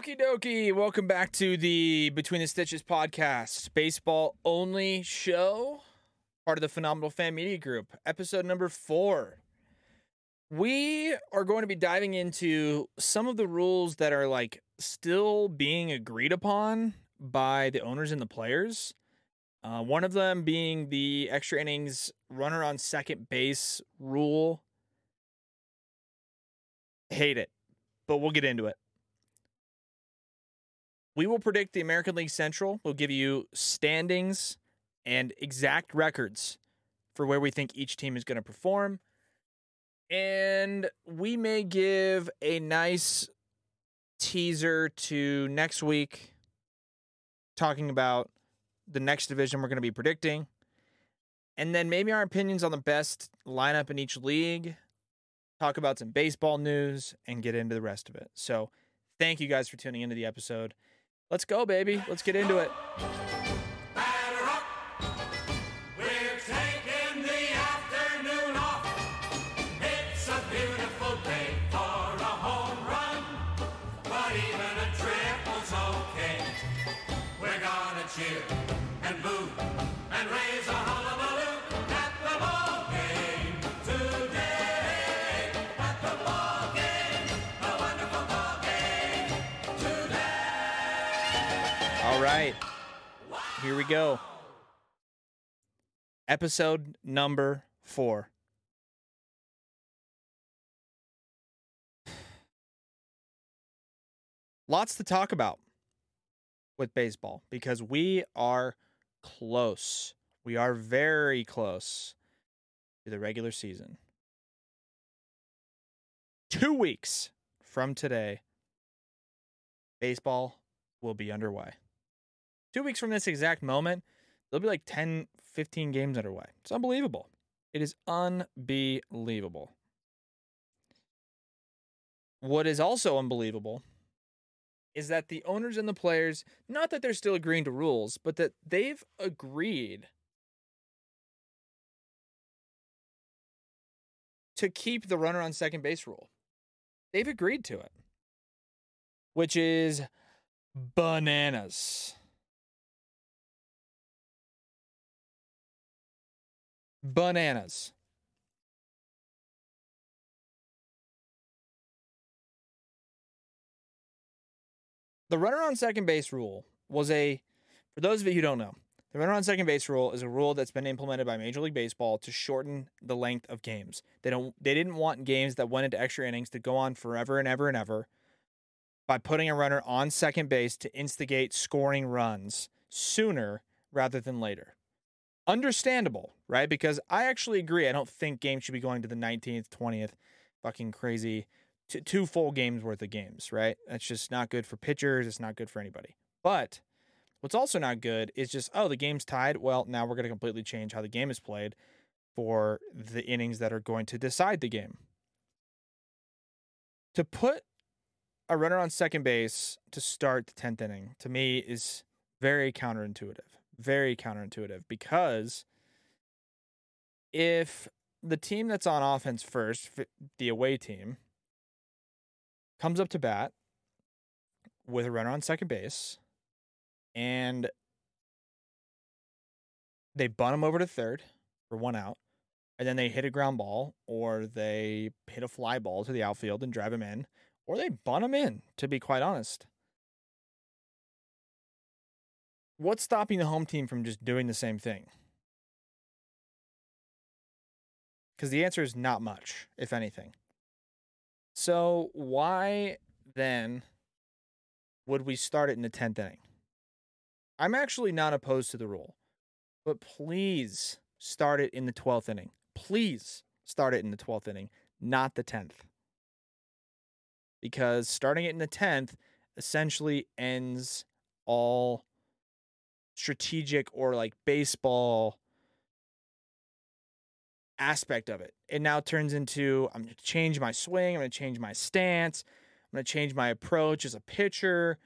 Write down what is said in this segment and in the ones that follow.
Okie dokie. Welcome back to the Between the Stitches podcast, baseball only show, part of the Phenomenal Fan Media Group, episode number four. We are going to be diving into some of the rules that are like still being agreed upon by the owners and the players. Uh, one of them being the extra innings runner on second base rule. Hate it, but we'll get into it. We will predict the American League Central. We'll give you standings and exact records for where we think each team is going to perform. And we may give a nice teaser to next week, talking about the next division we're going to be predicting. And then maybe our opinions on the best lineup in each league, talk about some baseball news, and get into the rest of it. So thank you guys for tuning into the episode. Let's go, baby. Let's get into it. All right. Here we go. Episode number four. Lots to talk about with baseball because we are close. We are very close to the regular season. Two weeks from today, baseball will be underway two weeks from this exact moment, there'll be like 10, 15 games underway. It's unbelievable. It is unbelievable. What is also unbelievable is that the owners and the players, not that they're still agreeing to rules, but that they've agreed to keep the runner on second base rule. They've agreed to it, which is bananas. Bananas. The runner on second base rule was a, for those of you who don't know, the runner on second base rule is a rule that's been implemented by Major League Baseball to shorten the length of games. They don't, they didn't want games that went into extra innings to go on forever and ever and ever by putting a runner on second base to instigate scoring runs sooner rather than later understandable, right? Because I actually agree. I don't think games should be going to the 19th, 20th, fucking crazy, t- two full games worth of games, right? That's just not good for pitchers. It's not good for anybody. But what's also not good is just, oh, the game's tied. Well, now we're going to completely change how the game is played for the innings that are going to decide the game. To put a runner on second base to start the 10th inning, to me, is very counterintuitive very counterintuitive because if the team that's on offense first, the away team, comes up to bat with a runner on second base and they bunt him over to third for one out, and then they hit a ground ball or they hit a fly ball to the outfield and drive him in, or they bunt him in, to be quite honest. What's stopping the home team from just doing the same thing? Because the answer is not much, if anything. So, why then would we start it in the 10th inning? I'm actually not opposed to the rule, but please start it in the 12th inning. Please start it in the 12th inning, not the 10th. Because starting it in the 10th essentially ends all strategic or like baseball aspect of it. It now turns into I'm going to change my swing, I'm going to change my stance, I'm going to change my approach as a pitcher.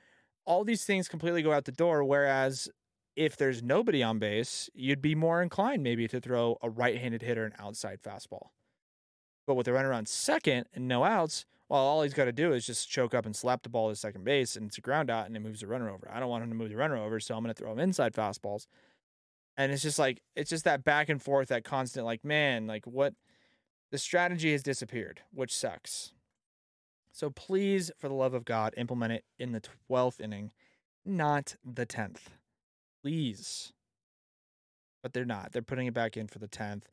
All these things completely go out the door. Whereas if there's nobody on base, you'd be more inclined maybe to throw a right handed hitter an outside fastball. But with the runner on second and no outs, well, all he's got to do is just choke up and slap the ball to second base, and it's a ground out, and it moves the runner over. I don't want him to move the runner over, so I'm going to throw him inside fastballs. And it's just like it's just that back and forth, that constant like, man, like what the strategy has disappeared, which sucks. So please, for the love of God, implement it in the 12th inning, not the 10th. Please. But they're not. They're putting it back in for the 10th.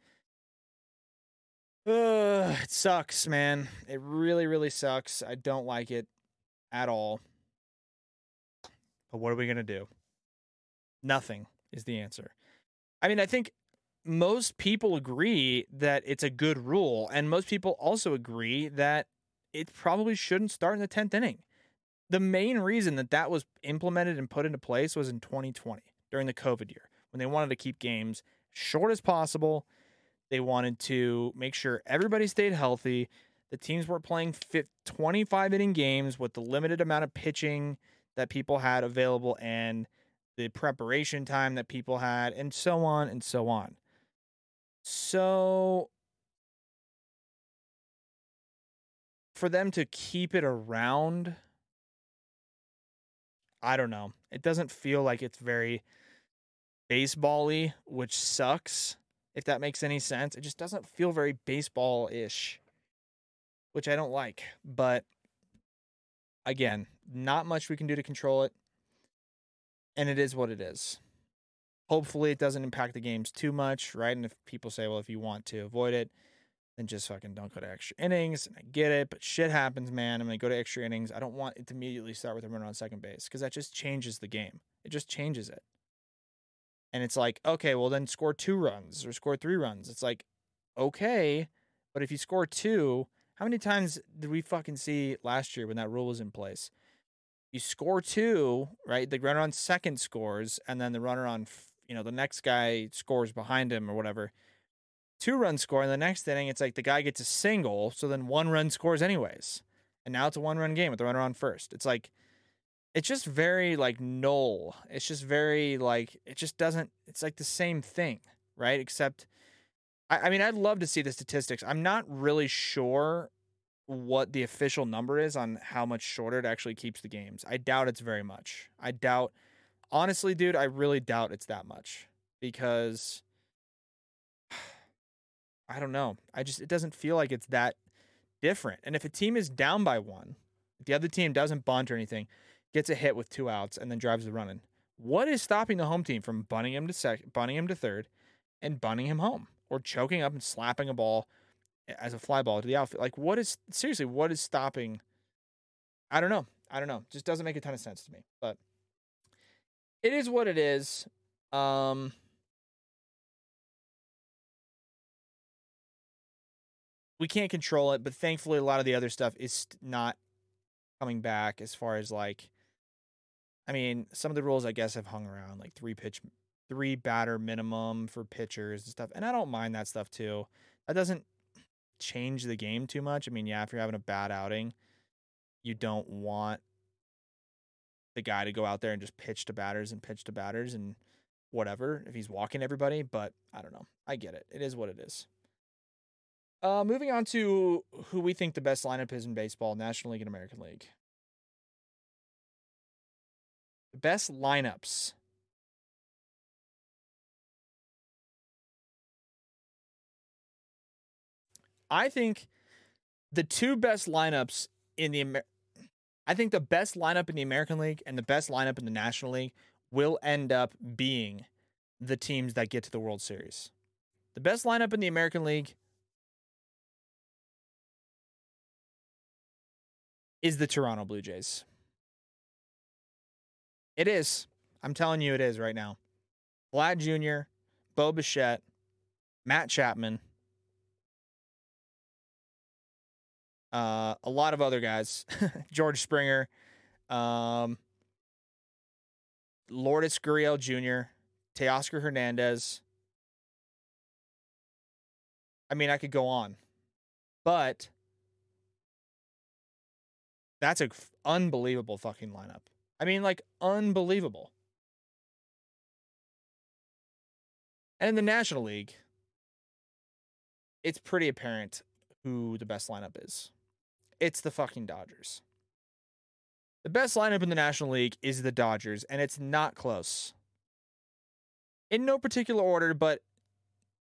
It sucks, man. It really, really sucks. I don't like it at all. But what are we going to do? Nothing is the answer. I mean, I think most people agree that it's a good rule, and most people also agree that it probably shouldn't start in the 10th inning. The main reason that that was implemented and put into place was in 2020 during the COVID year when they wanted to keep games short as possible. They wanted to make sure everybody stayed healthy. The teams were playing 25 inning games with the limited amount of pitching that people had available and the preparation time that people had, and so on and so on. So, for them to keep it around, I don't know. It doesn't feel like it's very baseball-y, which sucks if that makes any sense. It just doesn't feel very baseball-ish, which I don't like. But again, not much we can do to control it. And it is what it is. Hopefully, it doesn't impact the games too much, right? And if people say, well, if you want to avoid it, then just fucking don't go to extra innings. And I get it, but shit happens, man. I'm going to go to extra innings. I don't want it to immediately start with a runner on second base because that just changes the game. It just changes it. And it's like, okay, well, then score two runs or score three runs. It's like, okay, but if you score two, how many times did we fucking see last year when that rule was in place? You score two, right? The runner on second scores, and then the runner on, you know, the next guy scores behind him or whatever. Two run score, and the next inning, it's like the guy gets a single, so then one run scores anyways. And now it's a one run game with the runner on first. It's like, it's just very like null. It's just very like, it just doesn't, it's like the same thing, right? Except, I, I mean, I'd love to see the statistics. I'm not really sure what the official number is on how much shorter it actually keeps the games. I doubt it's very much. I doubt, honestly, dude, I really doubt it's that much because I don't know. I just, it doesn't feel like it's that different. And if a team is down by one, the other team doesn't bunt or anything, gets a hit with two outs, and then drives the run in, what is stopping the home team from bunting him to sec, bunting him to third, and bunting him home, or choking up and slapping a ball as a fly ball to the outfield. Like, what is seriously? What is stopping? I don't know. I don't know. Just doesn't make a ton of sense to me. But it is what it is. Um, we can't control it, but thankfully, a lot of the other stuff is not coming back. As far as like, I mean, some of the rules I guess have hung around, like three pitch, three batter minimum for pitchers and stuff, and I don't mind that stuff too. That doesn't change the game too much. I mean, yeah, if you're having a bad outing, you don't want the guy to go out there and just pitch to batters and pitch to batters and whatever if he's walking everybody, but I don't know. I get it. It is what it is. Uh, moving on to who we think the best lineup is in baseball, National League and American League. Best lineups. I think the two best lineups in the Amer- I think the best lineup in the American League and the best lineup in the National League will end up being the teams that get to the World Series. The best lineup in the American League is the Toronto Blue Jays. It is. I'm telling you, it is right now. Vlad Jr., Bo Bichette, Matt Chapman, uh, a lot of other guys, George Springer, um, Lourdes Gurriel Jr., Teoscar Hernandez. I mean, I could go on, but that's a f- unbelievable fucking lineup. I mean, like unbelievable. And in the National League, it's pretty apparent who the best lineup is. it's the fucking Dodgers. The best lineup in the National League is the Dodgers, and it's not close. In no particular order, but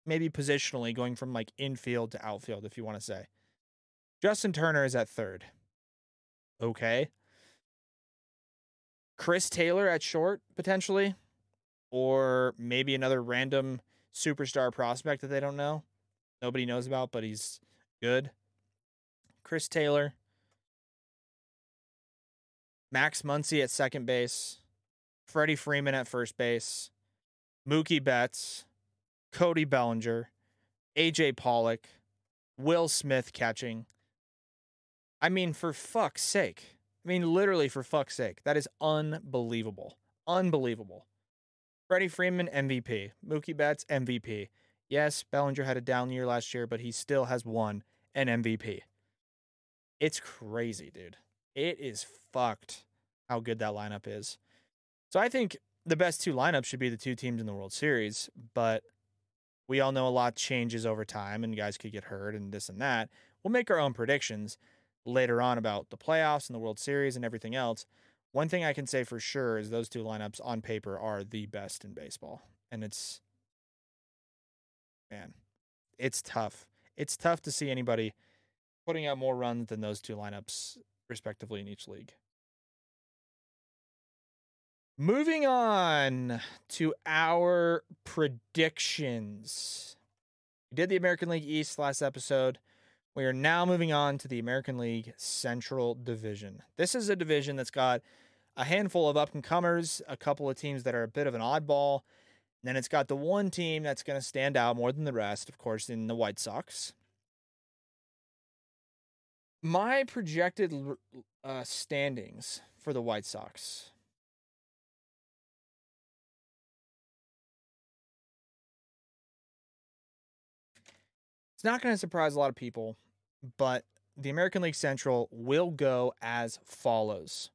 maybe positionally, going from like infield to outfield, if you want to say. Justin Turner is at third. Okay. Chris Taylor at short, potentially. Or maybe another random superstar prospect that they don't know. Nobody knows about, but he's good. Chris Taylor. Max Muncy at second base. Freddie Freeman at first base. Mookie Betts. Cody Bellinger. AJ Pollock. Will Smith catching. I mean, for fuck's sake. I mean, literally, for fuck's sake. That is unbelievable. Unbelievable. Freddie Freeman, MVP. Mookie Betts, MVP. Yes, Bellinger had a down year last year, but he still has won an MVP. It's crazy, dude. It is fucked how good that lineup is. So I think the best two lineups should be the two teams in the World Series, but we all know a lot changes over time and guys could get hurt and this and that. We'll make our own predictions later on about the playoffs and the World Series and everything else. One thing I can say for sure is those two lineups on paper are the best in baseball. And it's, man, it's tough. It's tough to see anybody putting out more runs than those two lineups, respectively, in each league. Moving on to our predictions. We did the American League East last episode. We are now moving on to the American League Central Division. This is a division that's got a handful of up and comers, a couple of teams that are a bit of an oddball. And then it's got the one team that's going to stand out more than the rest, of course, in the White Sox. My projected uh, standings for the White Sox. It's not going to surprise a lot of people, but the American League Central will go as follows.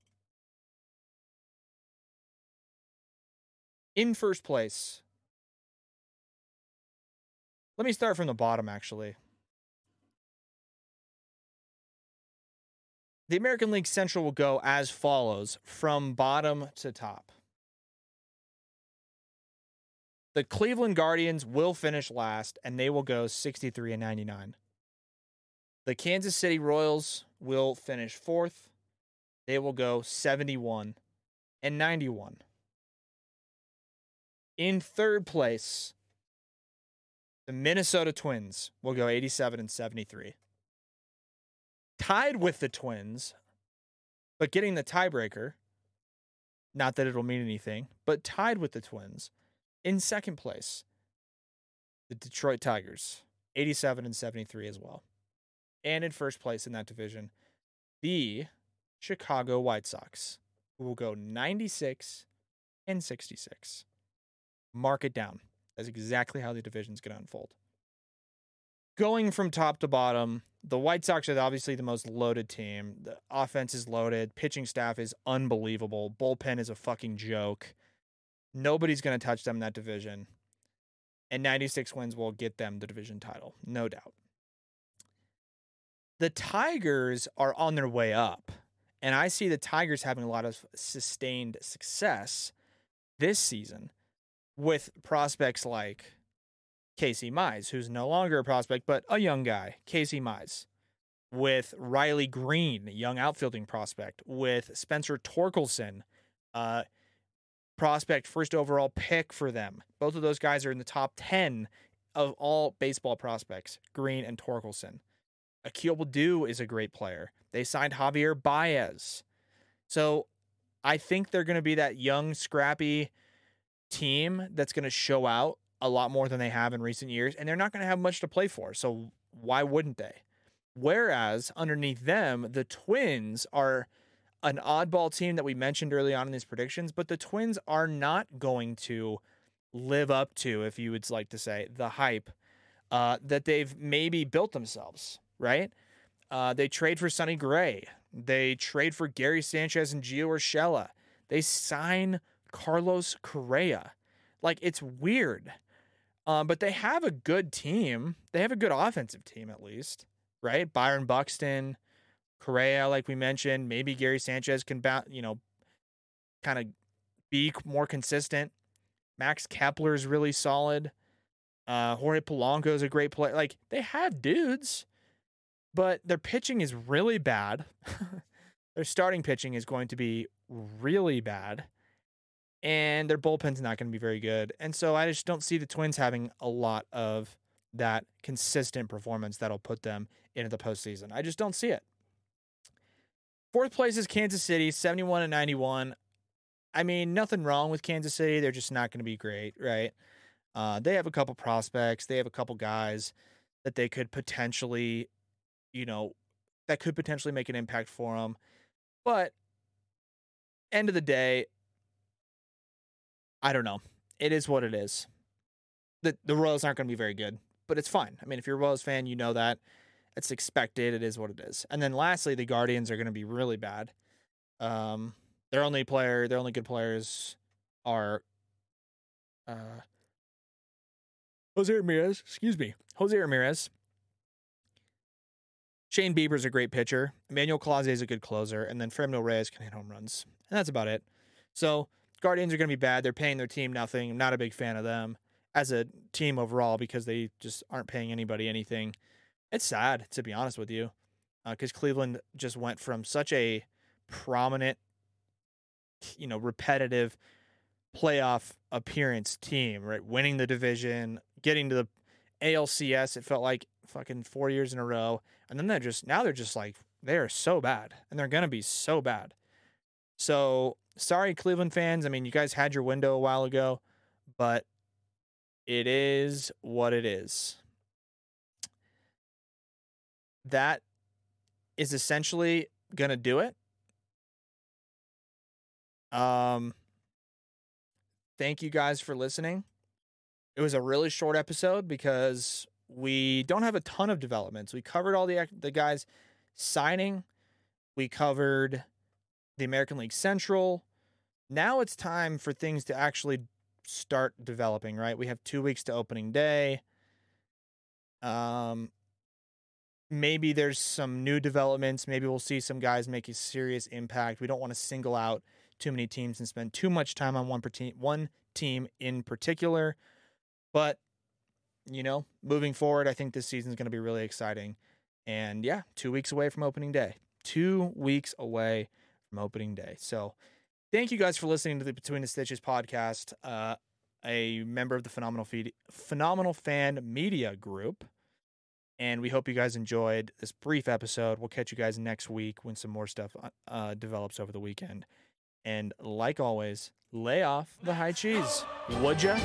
In first place, let me start from the bottom actually. The American League Central will go as follows from bottom to top. The Cleveland Guardians will finish last and they will go 63 and 99. The Kansas City Royals will finish fourth. They will go 71 and 91. In third place, the Minnesota Twins will go 87 and 73. Tied with the Twins, but getting the tiebreaker, not that it'll mean anything, but tied with the Twins in second place, the Detroit Tigers, 87 and 73 as well. And in first place in that division, the Chicago White Sox, who will go 96 and 66. Mark it down. That's exactly how the division's going to unfold. Going from top to bottom, the White Sox are obviously the most loaded team. The offense is loaded, pitching staff is unbelievable, bullpen is a fucking joke. Nobody's going to touch them in that division. And 96 wins will get them the division title, no doubt. The Tigers are on their way up. And I see the Tigers having a lot of sustained success this season with prospects like Casey Mize, who's no longer a prospect, but a young guy, Casey Mize. With Riley Greene, young outfielding prospect. With Spencer Torkelson, uh, prospect first overall pick for them. Both of those guys are in the top 10 of all baseball prospects, Greene and Torkelson. Akil Baddoo is a great player. They signed Javier Baez. So I think they're going to be that young, scrappy team that's going to show out a lot more than they have in recent years, and they're not going to have much to play for. So why wouldn't they? Whereas underneath them, the Twins are an oddball team that we mentioned early on in these predictions, but the Twins are not going to live up to, if you would like to say, the hype uh, that they've maybe built themselves, right? Uh, they trade for Sonny Gray. They trade for Gary Sanchez and Gio Urshela. They sign Carlos Correa. Like, it's weird. Um, but they have a good team. They have a good offensive team, at least, right? Byron Buxton, Correa, like we mentioned, maybe Gary Sanchez can, ba- you know, kind of be more consistent. Max Kepler is really solid. Uh, Jorge Polanco is a great player. Like they have dudes, but their pitching is really bad. their starting pitching is going to be really bad, and their bullpen's not going to be very good. And so I just don't see the Twins having a lot of that consistent performance that'll put them into the postseason. I just don't see it. Fourth place is Kansas City, 71 and 91. I mean, nothing wrong with Kansas City. They're just not going to be great, right? Uh, they have a couple prospects. They have a couple guys that they could potentially, you know, that could potentially make an impact for them. But end of the day, I don't know. It is what it is. The the Royals aren't going to be very good, but it's fine. I mean, if you're a Royals fan, you know that. It's expected. It is what it is. And then lastly, the Guardians are going to be really bad. Um, their only player, their only good players are uh, Jose Ramirez. Excuse me, Jose Ramirez. Shane Bieber's a great pitcher. Emmanuel Clase is a good closer, and then Franmil Reyes can hit home runs, and that's about it. So Guardians are going to be bad. They're paying their team nothing. I'm not a big fan of them as a team overall because they just aren't paying anybody anything. It's sad to be honest with you, uh, because Cleveland just went from such a prominent, you know, repetitive playoff appearance team, right? Winning the division, getting to the ALCS. It felt like fucking four years in a row, and then they're just now they're just like they are so bad, and they're gonna be so bad. So sorry, Cleveland fans. I mean, you guys had your window a while ago, but it is what it is. That is essentially gonna do it. Um, thank you guys for listening. It was a really short episode because we don't have a ton of developments. We covered all the the guys signing. We covered the American League Central. Now it's time for things to actually start developing, right? We have 2 weeks to opening day. Um maybe there's some new developments. Maybe we'll see some guys make a serious impact. We don't want to single out too many teams and spend too much time on one per one team in particular. But you know, moving forward, I think this season is going to be really exciting. And yeah, two weeks away from opening day. Two weeks away from opening day. So thank you guys for listening to the Between the Stitches podcast. Uh, a member of the Phenomenal Feed, Phenomenal Fan Media Group. And we hope you guys enjoyed this brief episode. We'll catch you guys next week when some more stuff uh, develops over the weekend. And like always, lay off the high cheese. Would ya?